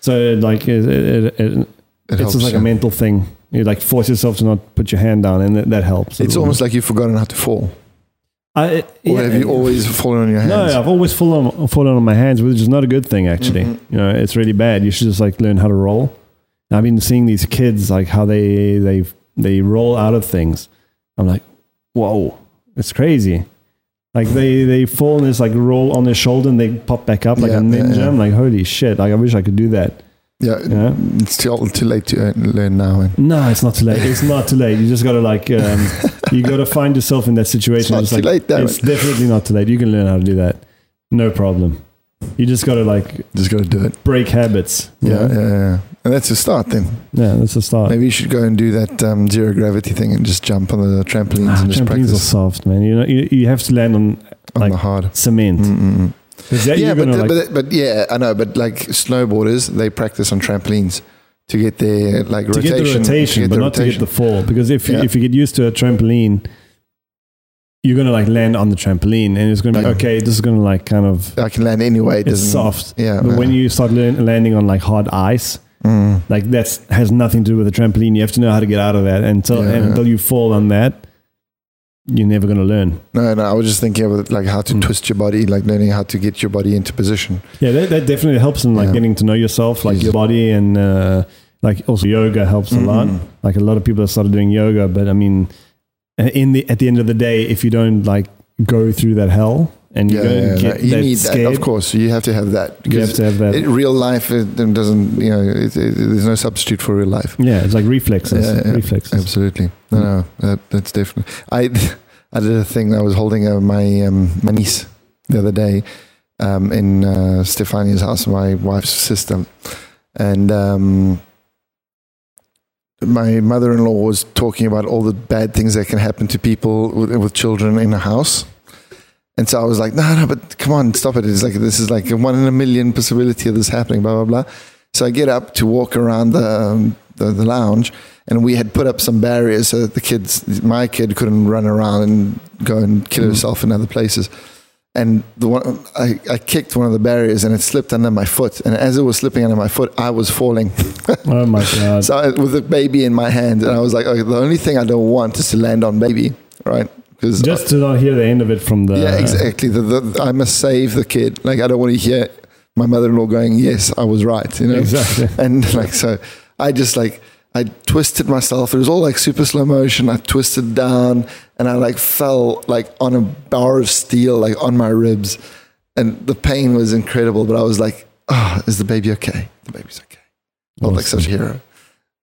so like it, it, it, It it's helps. just like yeah. a mental thing. You like force yourself to not put your hand down, and that, that helps. It's almost like you've forgotten how to fall. I, Or yeah, have you always fallen on your hands? No. I've always fallen fallen on my hands, which is not a good thing. Actually, Mhm. you know, it's really bad. You should just like learn how to roll. I've been seeing these kids like how they they they roll out of things. I'm like, whoa, it's crazy. Like they they fall and it's like roll on their shoulder and they pop back up like Yeah, a ninja. yeah. I'm like, holy shit! Like I wish I could do that. Yeah. Yeah. It's too, too late to uh, learn now. Man. No, it's not too late. It's not too late. You just gotta like um, *laughs* you gotta find yourself in that situation. It's not like, too late, damn It's it. definitely not too late. You can learn how to do that. No problem. You just gotta like Just got to do it. break habits. you Yeah, yeah, yeah. And that's a start then. yeah. That's a start. Maybe you should go and do that um, zero gravity thing and just jump on the trampolines Ah, and just trampolines are soft, man. You know, you, you have to land on on like the hard. cement. Mm-mm-mm. 'Cause that Yeah, but, gonna, but, but yeah, I know. But like snowboarders, they practice on trampolines to get their like rotation. to rotation, get the rotation, get but the not to get the fall. Because if you, Yeah. if you get used to a trampoline, you're gonna like land on the trampoline, and it's gonna be okay. This is gonna like kind of I can land anyway. It it's soft. Yeah, But when you start learn, landing on like hard ice, Mm. like that has nothing to do with the trampoline. You have to know how to get out of that. Until Yeah. and until you fall on that, you're never gonna learn. No, no. I was just thinking about like how to Mm. twist your body, like learning how to get your body into position. Yeah, that, that definitely helps in like Yeah. getting to know yourself, like your body, and uh, like also yoga helps a lot. Mm. Like a lot of people have started doing yoga, but I mean, in the at the end of the day, if you don't like go through that hell and you Yeah, yeah, you that need scared, that. Of course, you have to have that you have to have that. it, real life it doesn't. You know, it, it, there's no substitute for real life. yeah, it's like reflexes. Yeah, reflexes. Absolutely. No, Mm. no, that, that's definitely. I *laughs* I did a thing. I was holding uh, my um, my niece the other day um, in uh, Stefania's house, my wife's sister, and um, my mother-in-law was talking about all the bad things that can happen to people with, with children in a house. And so I was like, no, no, but come on, stop it. It's like, this is like a one in a million possibility of this happening, blah, blah, blah. So I get up to walk around the, um, the, the lounge and we had put up some barriers so that the kids, my kid couldn't run around and go and kill Mm. herself in other places. And the one, I, I kicked one of the barriers and it slipped under my foot. And as it was slipping under my foot, I was falling. *laughs* Oh my god! So I, with a baby in my hand, and I was like, okay, the only thing I don't want is to land on baby, right? Just to not hear the end of it from the yeah, exactly. The, the, I must save the kid. Like I don't want to hear my mother-in-law going, "Yes, I was right," you know. exactly. *laughs* And like so, I just like I twisted myself. It was all like super slow motion. I twisted down, and I like fell like on a bar of steel, like on my ribs, and the pain was incredible. But I was like, "Oh, is the baby okay? The baby's okay." Felt like such a hero.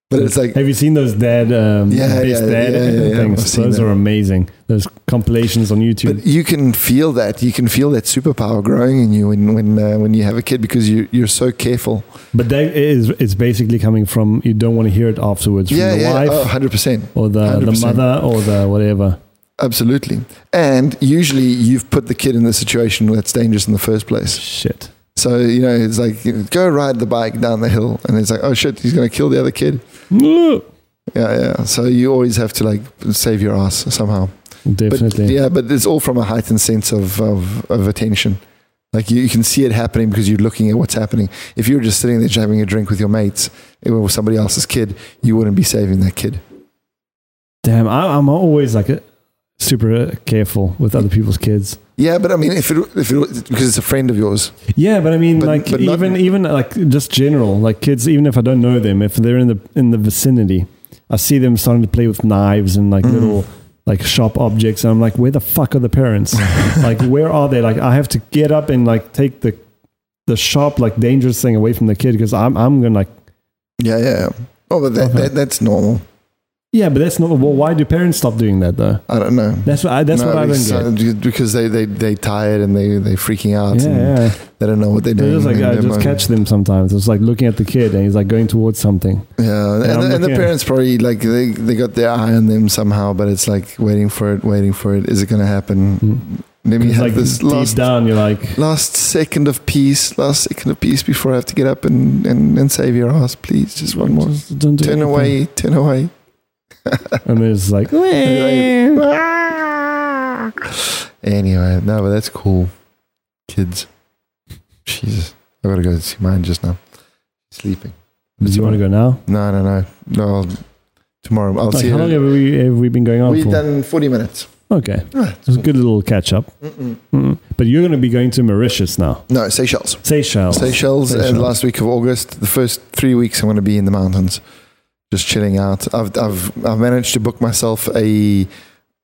But it's like Have you seen those dad, um, Yeah, yeah, dad yeah, yeah, things? Those are amazing. Those compilations on YouTube. But you can feel that. You can feel that superpower growing in you when when uh, when you have a kid because you you're so careful. But that is it's basically coming from you don't want to hear it afterwards from yeah, the yeah, wife oh, 100%. or the, the 100%. mother or the whatever. Absolutely. And usually you've put the kid in the situation that's dangerous in the first place. Shit. So, you know, it's like, you know, go ride the bike down the hill. And it's like, oh shit, he's going to kill the other kid. Yeah, yeah. So you always have to like save your ass somehow. Definitely. But yeah, but it's all from a heightened sense of, of, of attention. Like you, you can see it happening because you're looking at what's happening. If you were just sitting there just having a drink with your mates eh, or with somebody else's kid, you wouldn't be saving that kid. Damn, I, I'm always like a, super careful with other people's kids. Yeah, but I mean, if it, if it, because it's a friend of yours. Yeah, but I mean, But- like but not- even even like just general, like kids. Even if I don't know them, if they're in the in the vicinity, I see them starting to play with knives and like Mm. little like sharp objects, and I'm like, where the fuck are the parents? *laughs* like, where are they? Like, I have to get up and like take the the sharp, like dangerous thing away from the kid because I'm I'm gonna like Yeah, yeah. yeah. Oh, but that, Okay. that that's normal. Yeah, but that's not. Well, why do parents stop doing that though? I don't know. That's what I, that's No, what I don't because, get. uh, because they they they tired and they they freaking out. Yeah, and yeah. They don't know what they're doing. just like I just moment. catch them sometimes. It's like looking at the kid and he's like going towards something. Yeah, and, I'm the, and the parents probably like they they got their eye on them somehow, but it's like waiting for it, waiting for it. Is it going to happen? Mm. Let me have like this last down, you're like, last second of peace, last second of peace before I have to get up and and, and save your ass, please. Just one more. just don't do Turn anything. away, turn away. *laughs* And there's like, *laughs* Anyway, no, but that's cool. Kids. Jesus. I gotta go see mine just now. Sleeping. do you want to go now? No, no, no. No, I'll, tomorrow. I'll Like, see how long have we have we been going on We've for? done 40 minutes. okay, Ah, it's a good little catch up. Mm-mm. Mm. But you're going to be going to Mauritius now, No, Seychelles. Seychelles. Seychelles, Seychelles. and last week of August. The first three weeks I'm going to be in the mountains, just chilling out. I've I've I've managed to book myself a,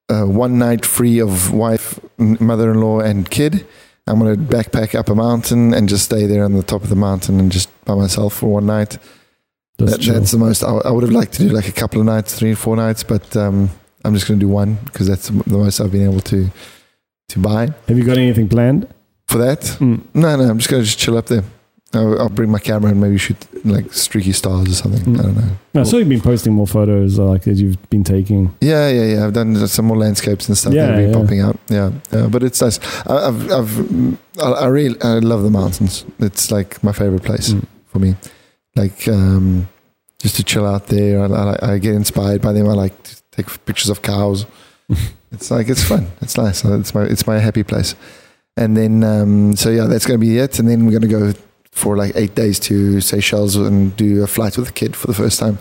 a one night free of wife, mother-in-law, and kid. I'm going to backpack up a mountain and just stay there on the top of the mountain and just by myself for one night. That's That, that's the most. I, I would have liked to do like a couple of nights, three or four nights, but um, I'm just going to do one because that's the most I've been able to to buy Have you got anything planned? for that. Mm. No, no, I'm just gonna just chill up there. I'll, I'll bring my camera and maybe shoot like streaky stars or something. Mm. I don't know. I saw you've been posting more photos uh, like that you've been taking. Yeah, yeah, yeah. I've done some more landscapes and stuff Yeah, that have been yeah. popping out. Yeah, yeah, but it's nice. I, I've, I've, I, I really, I love the mountains. It's like my favorite place Mm. for me. Like, um, just to chill out there. I, I, I get inspired by them. I like to take pictures of cows. *laughs* it's like it's fun. It's nice. It's my, it's my happy place. And then, um, so yeah, that's gonna be it. And then we're gonna go for like eight days to Seychelles and do a flight with a kid for the first time.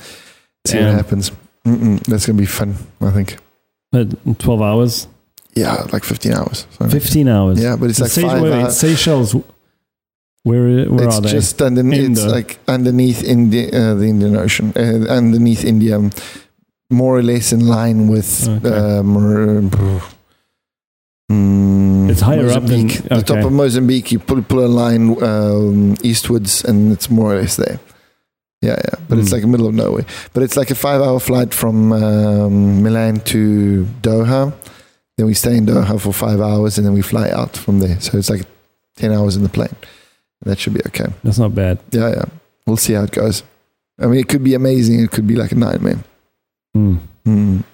See Damn. what happens. Mm-mm, that's gonna be fun. I think. Uh, Twelve hours, Yeah, like 15 hours. So- fifteen hours. Yeah, but it's like five wait, hours. Seychelles. Where where it's are they? just underneath. It's like underneath India, uh, the Indian Ocean, uh, underneath India, more or less in line with. Okay. Um, mm, It's higher up than- Mozambique. the top of Mozambique. You pull pull a line um, eastwards, and it's more or less there. Yeah, yeah, but it's Hmm. like middle of nowhere. But it's like a five-hour flight from um, Milan to Doha. Then we stay in Doha for five hours, and then we fly out from there. So it's like ten hours in the plane. That should be okay. That's not bad. Yeah, yeah. We'll see how it goes. I mean, it could be amazing. It could be like a nightmare. Hmm. Mm.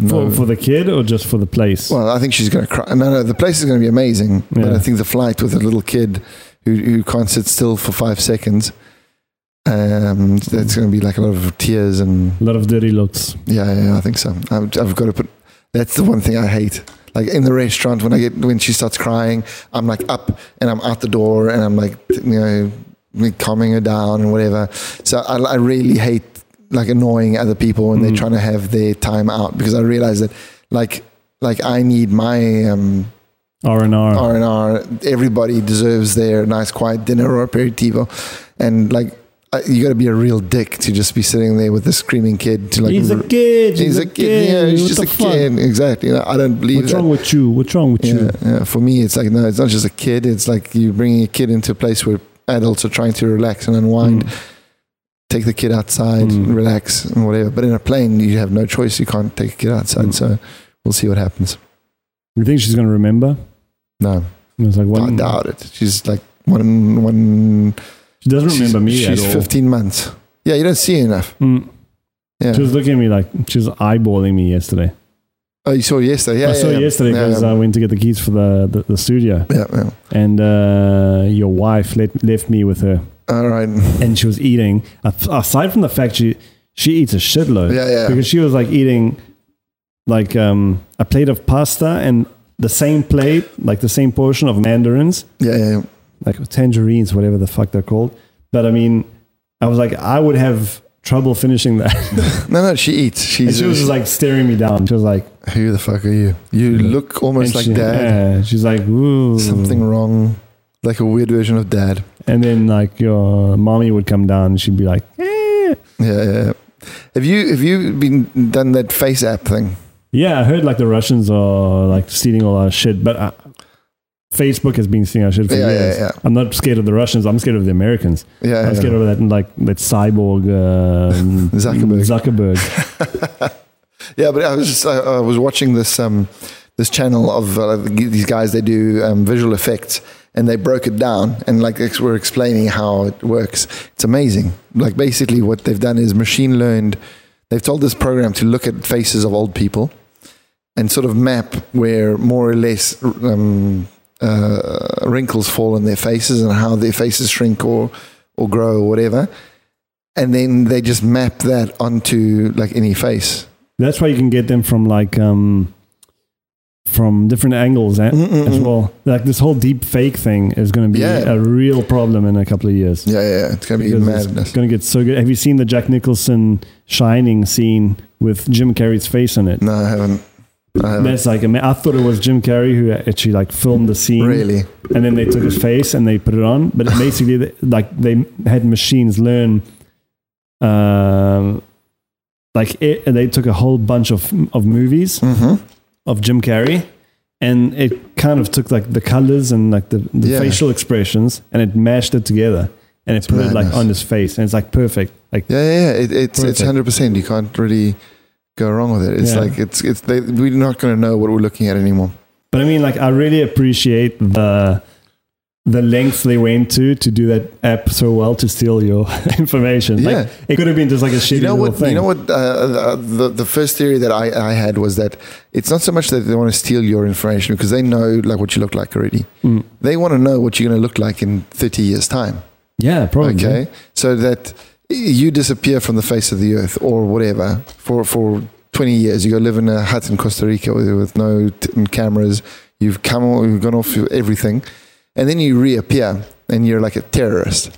No. For, for the kid or just for the place? well, I think she's going to cry. No, no, the place is going to be amazing. But I think the flight with a little kid who, who can't sit still for five seconds, um, that's going to be like a lot of tears and a lot of dirty looks. yeah, yeah, I think so. I've, I've got to put. That's the one thing I hate. Like in the restaurant, when I get when she starts crying, I'm like up and I'm out the door and I'm like you know calming her down and whatever. So I, I really hate like annoying other people when they're Mm. trying to have their time out because I realize that like like I need my um, R and R. R and R. Everybody deserves their nice quiet dinner or aperitivo, and like you got to be a real dick to just be sitting there with a screaming kid to like He's a kid. He's, a kid. Yeah, he's What just a fuck? kid. Exactly. You know, I don't believe What's that. wrong with you? What's wrong with yeah, you? yeah. For me, it's like no, it's not just a kid. It's like you're bringing a kid into a place where adults are trying to relax and unwind. Mm. Take the kid outside, Mm. relax and whatever. But in a plane, you have no choice. You can't take a kid outside. Mm. So we'll see what happens. You think she's gonna remember? No, It was like I doubt it. She's like one one. She doesn't remember me She's at all. 15 months. Yeah, you don't see her enough. Mm. Yeah. She was looking at me like she was eyeballing me yesterday. oh, you saw yesterday. Yeah, I saw yeah, yesterday yeah, because yeah. I went to get the keys for the, the, the studio, yeah, yeah. and uh, your wife let, left me with her, All right. and she was eating. Aside from the fact she she eats a shitload, Yeah, yeah. because she was like eating like um, a plate of pasta and the same plate, like the same portion of mandarins, Yeah, yeah, yeah. like tangerines, whatever the fuck they're called. But I mean, I was like, I would have trouble finishing that. *laughs* No, no, she eats. She's she was just like staring me down. She was like, who the fuck are you? You look almost like she- dad. Yeah, she's like, ooh. Something wrong. Like a weird version of dad. And then like your mommy would come down and she'd be like, eh. Yeah, yeah. yeah. Have you have you been done that FaceApp thing? yeah, I heard like the Russians are like stealing all our shit, but I, Facebook has been stealing our shit for Yeah, yeah, years. yeah. I'm not scared of the Russians. I'm scared of the Americans. Yeah, I'm yeah. scared of that like that cyborg um, *laughs* Zuckerberg. Zuckerberg. *laughs* Yeah, but I was just I, I was watching this um this channel of uh, these guys. They do um, visual effects, and they broke it down and like were explaining how it works. It's amazing. Like basically, what they've done is machine learned. They've told this program to look at faces of old people and sort of map where more or less um, uh, wrinkles fall on their faces and how their faces shrink or or grow or whatever. And then they just map that onto like any face. That's why you can get them from like um, from different angles eh, as well. Like this whole deep fake thing is going to be Yeah. a real problem in a couple of years. Yeah, yeah, yeah. it's gonna be Because it's going to get so good. Have you seen the Jack Nicholson Shining scene with Jim Carrey's face on it? No, I haven't. I haven't. That's like I thought it was Jim Carrey who actually like filmed the scene, Really? and then they took his face and they put it on. But basically, they- like they had machines learn, um, like it, they took a whole bunch of of movies Mm-hmm. Of Jim Carrey, and it kind of took like the colors and like the, the Yeah. facial expressions, and it mashed it together, and it put it like on his face, and it's like perfect. Like Yeah, yeah, yeah. It, it's it's hundred percent. You can't really go wrong with it. It's Yeah. like it's it's they, we're not going to know what we're looking at anymore. But I mean, like, I really appreciate the the lengths they went to to do that app so well to steal your *laughs* information. Yeah. Like, it could have been just like a shitty You know little what? thing. You know what? Uh, the the first theory that I, I had was that it's not so much that they want to steal your information because they know like what you look like already. Mm. They want to know what you're going to look like in thirty years' time. Yeah, probably. Okay, so that you disappear from the face of the earth or whatever for for 20 years. You go live in a hut in Costa Rica with, with no t- cameras. You've come, you've gone off everything, and then you reappear, and you're like a terrorist.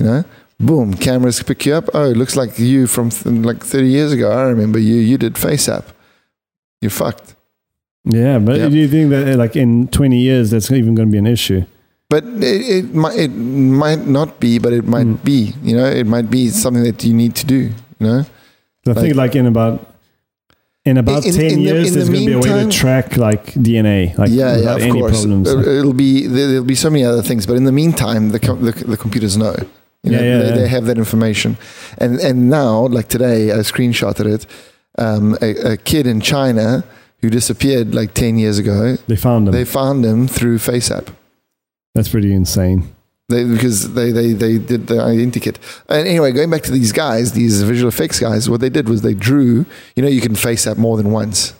You know, boom, cameras pick you up. Oh, it looks like you from th- like 30 years ago. I remember you. You did FaceApp. You're fucked. Yeah, but Yeah. do you think that uh, like in 20 years that's even going to be an issue? But it, it might it might not be, but it might Mm. be. You know, it might be something that you need to do. You know, I think like in about in about In- 10 in years in there's the going to be a way to track like DNA like yeah, yeah, of any course. problems. Uh, It'll be there- there'll be so many other things, but in the meantime, the com- the, the computers know. You know, Yeah, yeah, they, yeah. they have that information, and and now, like today, I screenshotted it. Um, a, a kid in China who disappeared like ten years ago. they found them. They found him through FaceApp. that's pretty insane. They, because they, they, they did the identikit. And anyway, going back to these guys, these visual effects guys, what they did was they drew, you know, you can FaceApp more than once.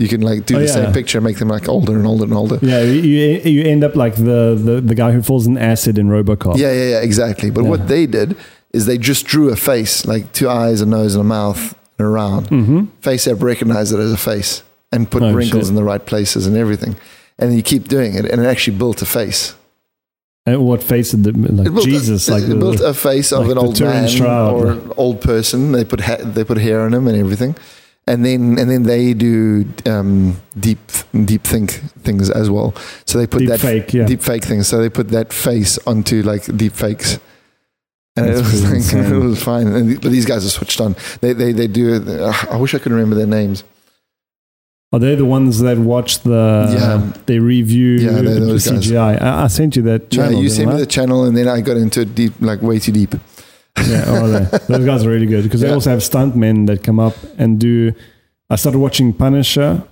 You can like do Oh, the yeah. same picture, and make them like older and older and older. Yeah, you, you end up like the, the, the guy who falls in acid in Robocop. Yeah, yeah, yeah, exactly. But Yeah. what they did is they just drew a face, like two eyes, a nose, and a mouth, and around. Mm-hmm. FaceApp recognized it as a face and put Oh, wrinkles shit. in the right places and everything. And you keep doing it, and it actually built a face. And what face did the, like built Jesus like it the, built a face of like an old man Shroud. or an old person. They put ha- they put hair on him and everything, and then and then they do um, deep deep think things as well. So they put deep that fake, yeah. deep fake things. So they put that face onto like deep fakes. And That's it was, like, *laughs* insane. it was fine. And, but these guys are switched on. They, they, they do. I wish I could remember their names. Are they the ones that watch the? Yeah. they review Yeah, the. CGI. I, I sent you that channel. yeah, you sent me I? the channel, and then I got into it deep, like way too deep. Yeah, oh, they, *laughs* those guys are really good because they also have stuntmen that come up and do. I started watching Punisher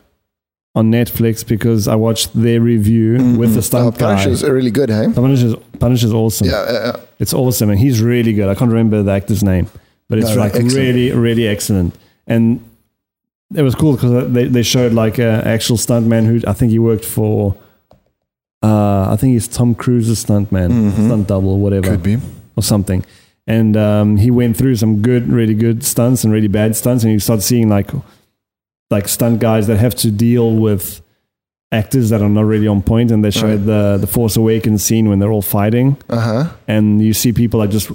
on Netflix because I watched their review with the Mhm. stunt Oh, guy. Punisher's really good, hey? Punisher's, Punisher's awesome. Yeah, uh, uh, It's awesome, and he's really good. I can't remember the actor's name, but it's No, like excellent. really, really excellent. And it was cool because they, they showed like an actual stuntman who I think he worked for. Uh, I think he's Tom Cruise's stuntman, Mhm. stunt double, or whatever, could be. or something. And um, he went through some good, really good stunts and really bad stunts, and you start seeing like like stunt guys that have to deal with actors that are not really on point. And they showed the the Force Awakens scene when they're all fighting Uh huh. and you see people like just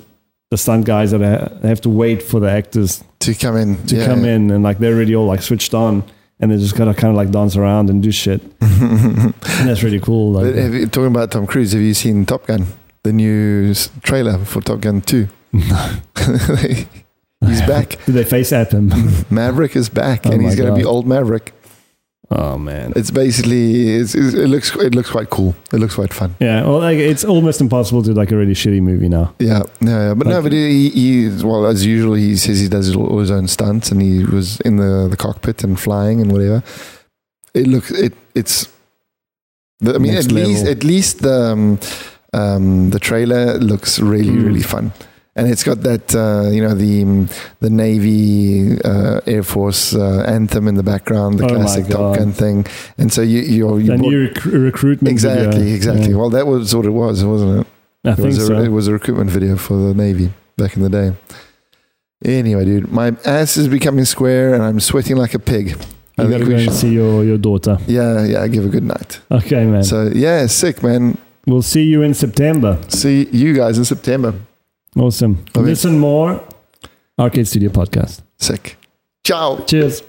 the stunt guys that have to wait for the actors To come in. to yeah. come in and like they're already all like switched on and they just gotta kind of like dance around and do shit *laughs* and that's really cool like you, talking about Tom Cruise, have you seen Top Gun? The new trailer for Top Gun 2. *laughs* he's back. *laughs* did they face at him Maverick is back, Oh and he's going to be old Maverick. Oh man. It's basically it's, it looks it looks quite cool. It looks quite fun. Yeah, well, like it's almost impossible to like a really shitty movie now. Yeah, yeah, yeah. but no, Okay. but he, he well as usual he says he does all his own stunts and he was in the the cockpit and flying and whatever. It looks it it's. The, I mean, at least at least the um, um, the trailer looks really Mm. really fun. And it's got that, uh, you know, the um, the Navy uh, Air Force uh, anthem in the background, the Oh classic Top Gun thing, and so you you you rec- recruitment. exactly video. exactly. Yeah. Well, that was what it was, wasn't it? I It think was, a, so. it was a recruitment video for the Navy back in the day. Anyway, dude, my ass is becoming square and I'm sweating like a pig. I you gotta we go and see your, your daughter. Yeah, yeah, give a good night. Okay, man. So, yeah, sick, man. we'll see you in September. See you guys in September. Awesome. Listen more. Arcade Studio Podcast. Sick. Ciao. Cheers.